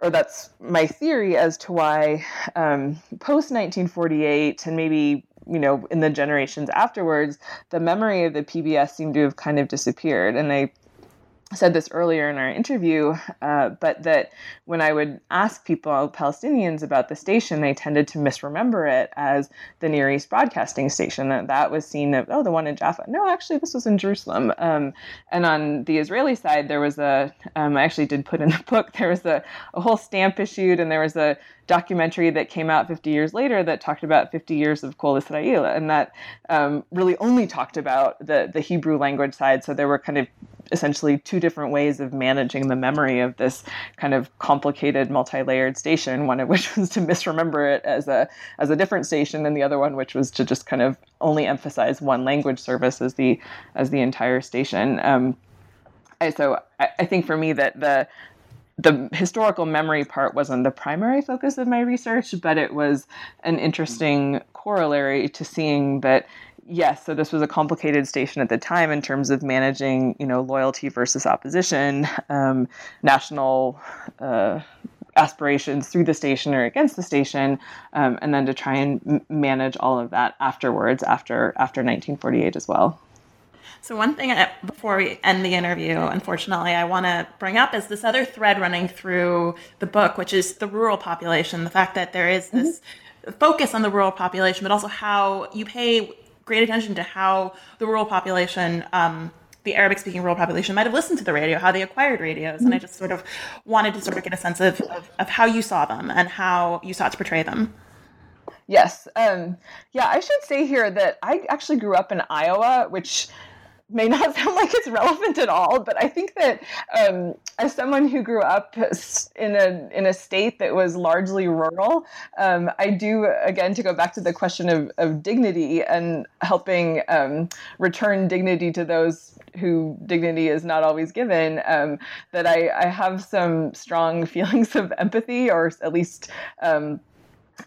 or that's my theory as to why um, post 1948 and maybe you know, in the generations afterwards, the memory of the PBS seemed to have kind of disappeared. And I said this earlier in our interview, uh, but that when I would ask people, Palestinians, about the station, they tended to misremember it as the Near East Broadcasting Station. That that was seen as, oh, the one in Jaffa. No, actually, this was in Jerusalem. Um, and on the Israeli side, there was a, um, I actually did put in the book, there was a, a whole stamp issued, and there was a documentary that came out 50 years later that talked about 50 years of Kol Israel, and that um, really only talked about the, the Hebrew language side. So there were kind of essentially two different ways of managing the memory of this kind of complicated multi-layered station one of which was to misremember it as a as a different station and the other one which was to just kind of only emphasize one language service as the as the entire station um, so I, I think for me that the the historical memory part wasn't the primary focus of my research, but it was an interesting corollary to seeing that yes, so this was a complicated station at the time in terms of managing, you know, loyalty versus opposition, um, national uh, aspirations through the station or against the station, um, and then to try and manage all of that afterwards, after after 1948 as well. So one thing I, before we end the interview, unfortunately, I want to bring up is this other thread running through the book, which is the rural population. The fact that there is this mm-hmm. focus on the rural population, but also how you pay great attention to how the rural population, um, the Arabic speaking rural population, might have listened to the radio, how they acquired radios. Mm-hmm. And I just sort of wanted to sort of get a sense of, of, of how you saw them and how you sought to portray them. Yes. Um, yeah, I should say here that I actually grew up in Iowa, which may not sound like it's relevant at all, but I think that um, as someone who grew up in a in a state that was largely rural, um, I do again to go back to the question of, of dignity and helping um, return dignity to those who dignity is not always given. Um, that I, I have some strong feelings of empathy, or at least um,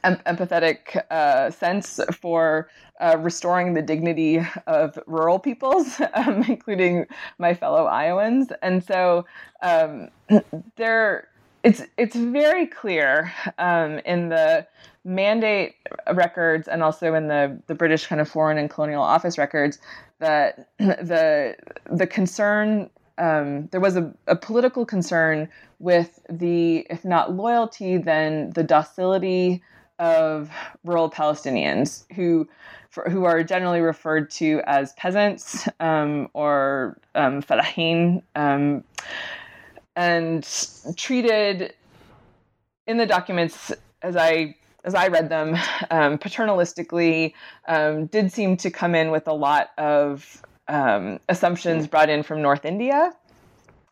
em- empathetic uh, sense for uh, restoring the dignity of rural peoples, um, including my fellow Iowans. And so um, there, it's it's very clear um, in the mandate records and also in the the British kind of foreign and colonial office records that the the concern um, there was a, a, political concern with the, if not loyalty, then the docility of rural Palestinians who for, who are generally referred to as peasants um, or um, um, and treated in the documents as I as I read them um, paternalistically, um, did seem to come in with a lot of um, assumptions brought in from North India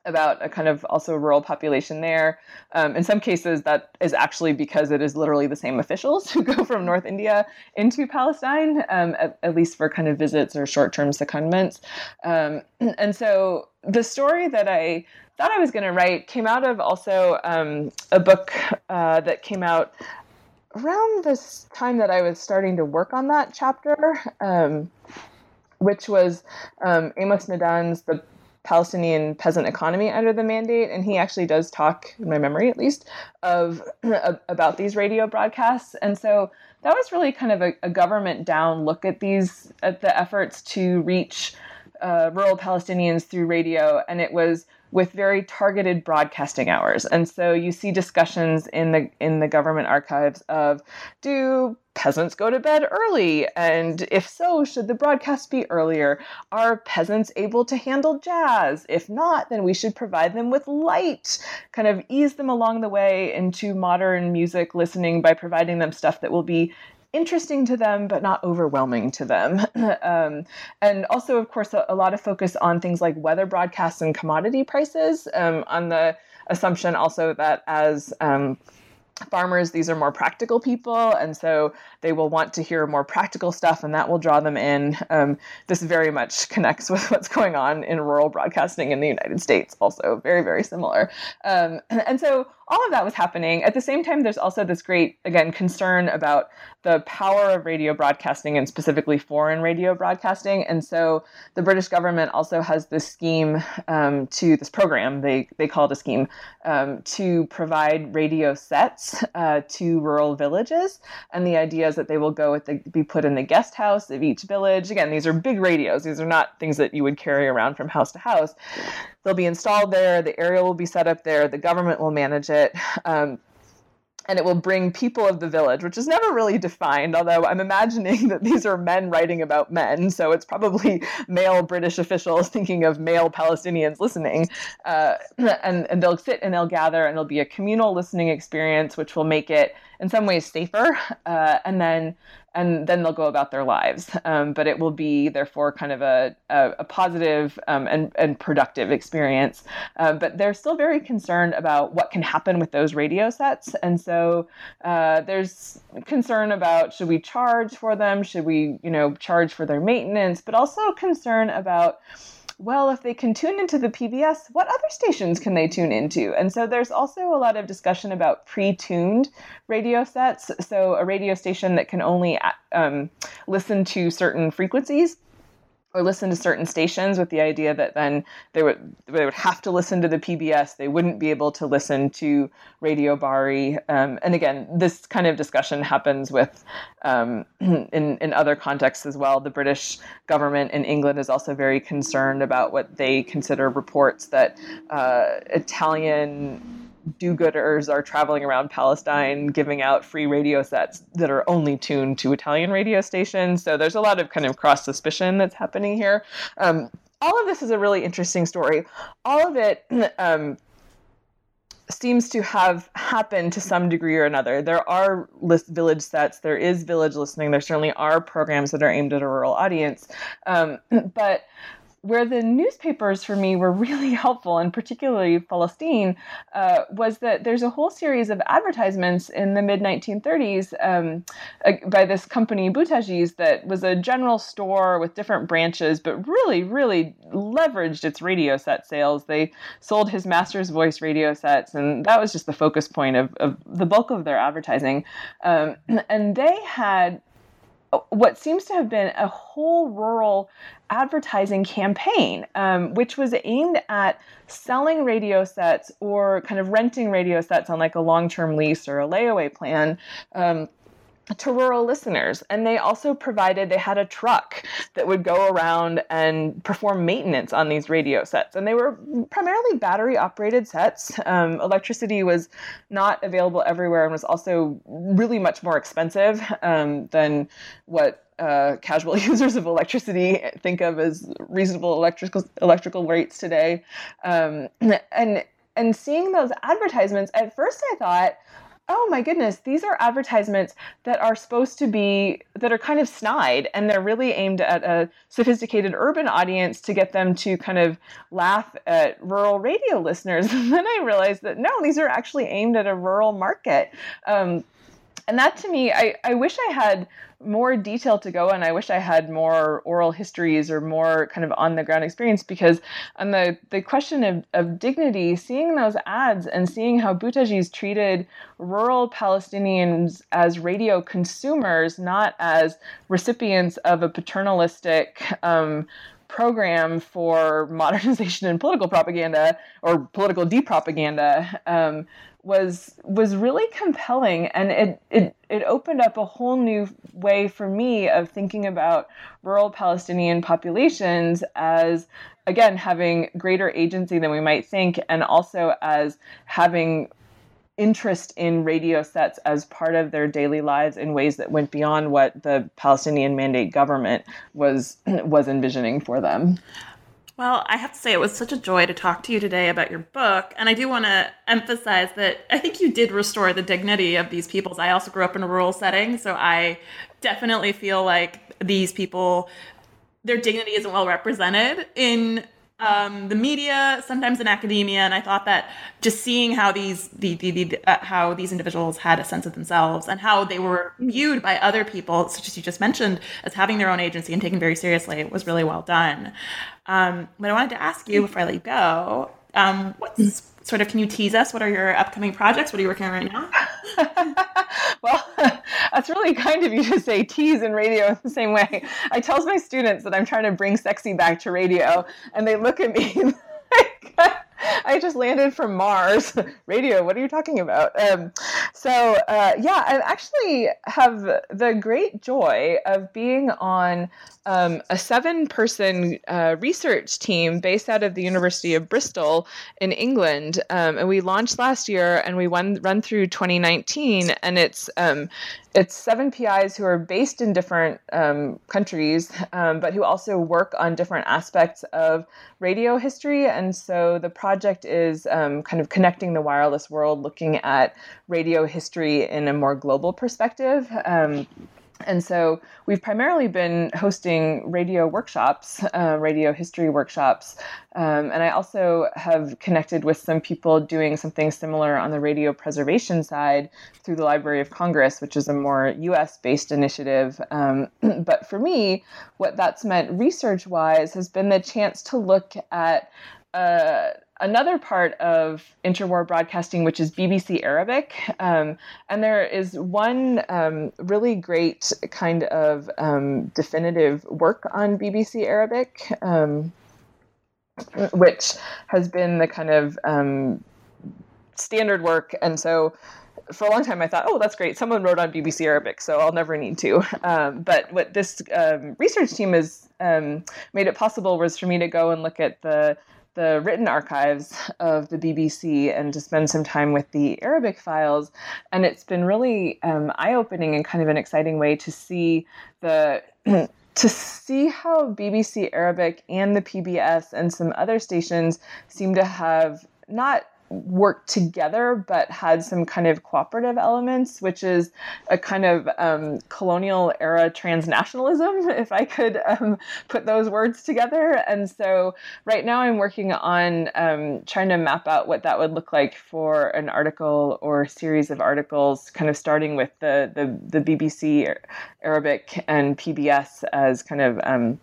about a kind of also rural population there. Um, in some cases, that is actually because it is literally the same officials who go from North India into Palestine, um, at, at, least for kind of visits or short term secondments. Um, and so the story that I thought I was going to write came out of also um, a book uh, that came out around this time that I was starting to work on that chapter. Um, which was um, Amos Nadan's The Palestinian peasant economy under the mandate, and he actually does talk, in my memory at least, of about these radio broadcasts. And so that was really kind of a, a government down look at these at the efforts to reach uh, rural Palestinians through radio, and it was with very targeted broadcasting hours. And so you see discussions in the in the government archives of do peasants go to bed early? And if so, should the broadcast be earlier? Are peasants able to handle jazz? If not, then we should provide them with light, kind of ease them along the way into modern music listening by providing them stuff that will be interesting to them but not overwhelming to them. Um, and also of course a, a, lot of focus on things like weather broadcasts and commodity prices um, on the assumption also that as um, farmers these are more practical people and so they will want to hear more practical stuff and that will draw them in. Um, this very much connects with what's going on in rural broadcasting in the united states also very very similar. Um, and so all of that was happening. At the same time there's also this great again concern about the power of radio broadcasting and specifically foreign radio broadcasting. And so the british government also has this scheme um, to this program they, they call it a scheme um, to provide radio sets uh, to rural villages. And the idea is that they will go with the, be put in the guest house of each village. Again these are big radios. These are not things that you would carry around from house to house they'll be installed there the area will be set up there the government will manage it um, and it will bring people of the village, which is never really defined, although I'm imagining that these are men writing about men. So it's probably male British officials thinking of male Palestinians listening. Uh, and, and they'll sit and they'll gather, and it'll be a communal listening experience, which will make it in some ways safer. Uh, and then and then they'll go about their lives. Um, but it will be therefore kind of a, a, a positive um, and, and productive experience. Uh, but they're still very concerned about what can happen with those radio sets. And so uh, there's concern about should we charge for them? Should we, you know, charge for their maintenance? But also concern about well, if they can tune into the PBS, what other stations can they tune into? And so there's also a lot of discussion about pre tuned radio sets. So a radio station that can only um, listen to certain frequencies or listen to certain stations with the idea that then they would they would have to listen to the PBS. They wouldn't be able to listen to Radio Bari. Um, and again, this kind of discussion happens with um, in in other contexts as well. The British government in England is also very concerned about what they consider reports that uh, Italian do-gooders are traveling around Palestine giving out free radio sets that are only tuned to Italian radio stations. So there's a lot of kind of cross suspicion that's happening here. Um, all of this is a really interesting story. All of it um, seems to have happened to some degree or another. There are list village sets, there is village listening, there certainly are programs that are aimed at a rural audience. Um, but where the newspapers for me were really helpful, and particularly Palestine, uh, was that there's a whole series of advertisements in the mid 1930s um, uh, by this company Boutagy's that was a general store with different branches, but really, really leveraged its radio set sales. They sold his master's voice radio sets, and that was just the focus point of, of the bulk of their advertising. Um, and they had what seems to have been a whole rural advertising campaign, um, which was aimed at selling radio sets or kind of renting radio sets on like a long term lease or a layaway plan. Um, to rural listeners. And they also provided, they had a truck that would go around and perform maintenance on these radio sets. And they were primarily battery operated sets. Um, electricity was not available everywhere and was also really much more expensive um, than what uh, casual users of electricity think of as reasonable electrical electrical rates today. Um, and and seeing those advertisements, at first I thought, oh my goodness, these are advertisements that are supposed to be, that are kind of snide and they're really aimed at a sophisticated urban audience to get them to kind of laugh at rural radio listeners. And then I realized that no, these are actually aimed at a rural market. Um, and that to me, I, I wish I had more detail to go and I wish I had more oral histories or more kind of on the ground experience because on the, the question of, of dignity, seeing those ads and seeing how Boutagy's treated rural Palestinians as radio consumers, not as recipients of a paternalistic um, program for modernization and political propaganda or political depropaganda um, was was really compelling and it, it it opened up a whole new way for me of thinking about rural Palestinian populations as again having greater agency than we might think and also as having interest in radio sets as part of their daily lives in ways that went beyond what the Palestinian Mandate government was was envisioning for them. Well, I have to say, it was such a joy to talk to you today about your book. And I do want to emphasize that I think you did restore the dignity of these peoples. I also grew up in a rural setting, so I definitely feel like these people, their dignity isn't well represented in um, the media, sometimes in academia, and I thought that just seeing how these the, the, the uh, how these individuals had a sense of themselves and how they were viewed by other people, such as you just mentioned, as having their own agency and taken very seriously, was really well done. Um, but I wanted to ask you before I let you go, um, what's sort of can you tease us? What are your upcoming projects? What are you working on right now? well, that's really kind of you to say tease in radio in the same way. I tell my students that I'm trying to bring sexy back to radio, and they look at me like I just landed from Mars. Radio, what are you talking about? Um, so, uh, yeah, I actually have the great joy of being on um, a seven person uh, research team based out of the University of Bristol in England. Um, and we launched last year and we won, run through 2019. And it's um, it's seven PIs who are based in different um, countries, um, but who also work on different aspects of radio history. And so the project is um, kind of connecting the wireless world, looking at radio history in a more global perspective. Um, and so we've primarily been hosting radio workshops, uh, radio history workshops. Um, and I also have connected with some people doing something similar on the radio preservation side through the Library of Congress, which is a more US based initiative. Um, but for me, what that's meant research wise has been the chance to look at uh, another part of interwar broadcasting, which is BBC Arabic. Um, and there is one um, really great kind of um, definitive work on BBC Arabic, um, which has been the kind of um, standard work. And so for a long time, I thought, oh, that's great. Someone wrote on BBC Arabic, so I'll never need to. Um, but what this um, research team has um, made it possible was for me to go and look at the the written archives of the BBC and to spend some time with the Arabic files. And it's been really um, eye opening and kind of an exciting way to see the. to see how BBC Arabic and the PBS and some other stations seem to have not worked together but had some kind of cooperative elements, which is a kind of um, colonial era transnationalism, if I could um, put those words together. And so right now I'm working on um, trying to map out what that would look like for an article or series of articles, kind of starting with the, the, the BBC Arabic and PBS as kind of um,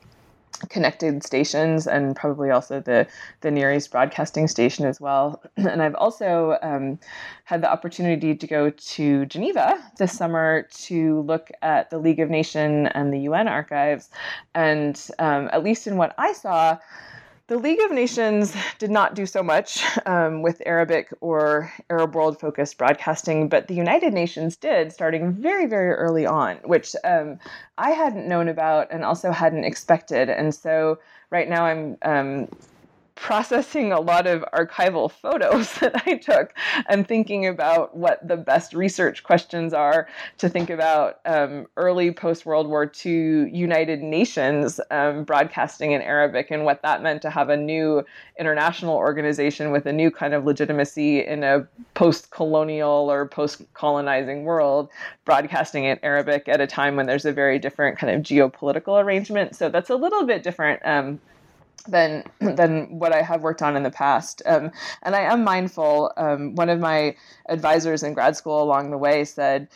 connected stations and probably also the the Near East broadcasting station as well. And I've also um, had the opportunity to go to Geneva this summer to look at the League of Nations and the UN archives. And um, at least in what I saw, the League of Nations did not do so much um, with Arabic or Arab world focused broadcasting, but the United Nations did, starting very, very early on, which um, I hadn't known about and also hadn't expected. And so right now I'm um, processing a lot of archival photos that I took and thinking about what the best research questions are to think about um, early post World War II United Nations um, broadcasting in Arabic and what that meant to have a new international organization with a new kind of legitimacy in a post colonial or post colonizing world broadcasting in Arabic at a time when there's a very different kind of geopolitical arrangement. So that's a little bit different. Um, than than what I have worked on in the past. Um, and I am mindful. Um, one of my advisors in grad school along the way said,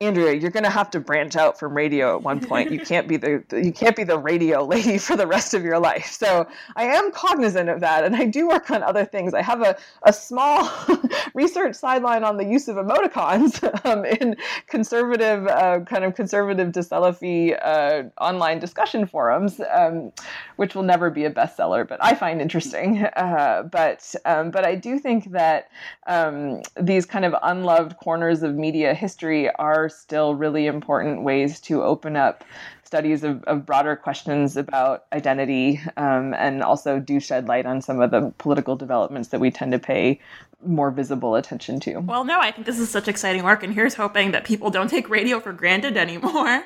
Andrea, you're going to have to branch out from radio at one point. You can't be the you can't be the radio lady for the rest of your life. So I am cognizant of that, and I do work on other things. I have a, a small research sideline on the use of emoticons um, in conservative uh, kind of conservative to uh, online discussion forums, um, which will never be a bestseller, but I find interesting. Uh, but um, but I do think that um, these kind of unloved corners of media history are still really important ways to open up studies of, of broader questions about identity um, and also do shed light on some of the political developments that we tend to pay more visible attention to. Well, no, I think this is such exciting work, and here's hoping that people don't take radio for granted anymore,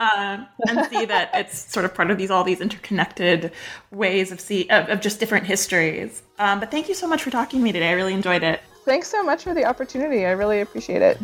uh, and see that it's sort of part of these all these interconnected ways of see of, of just different histories. Um, but thank you so much for talking to me today. I really enjoyed it. Thanks so much for the opportunity. I really appreciate it.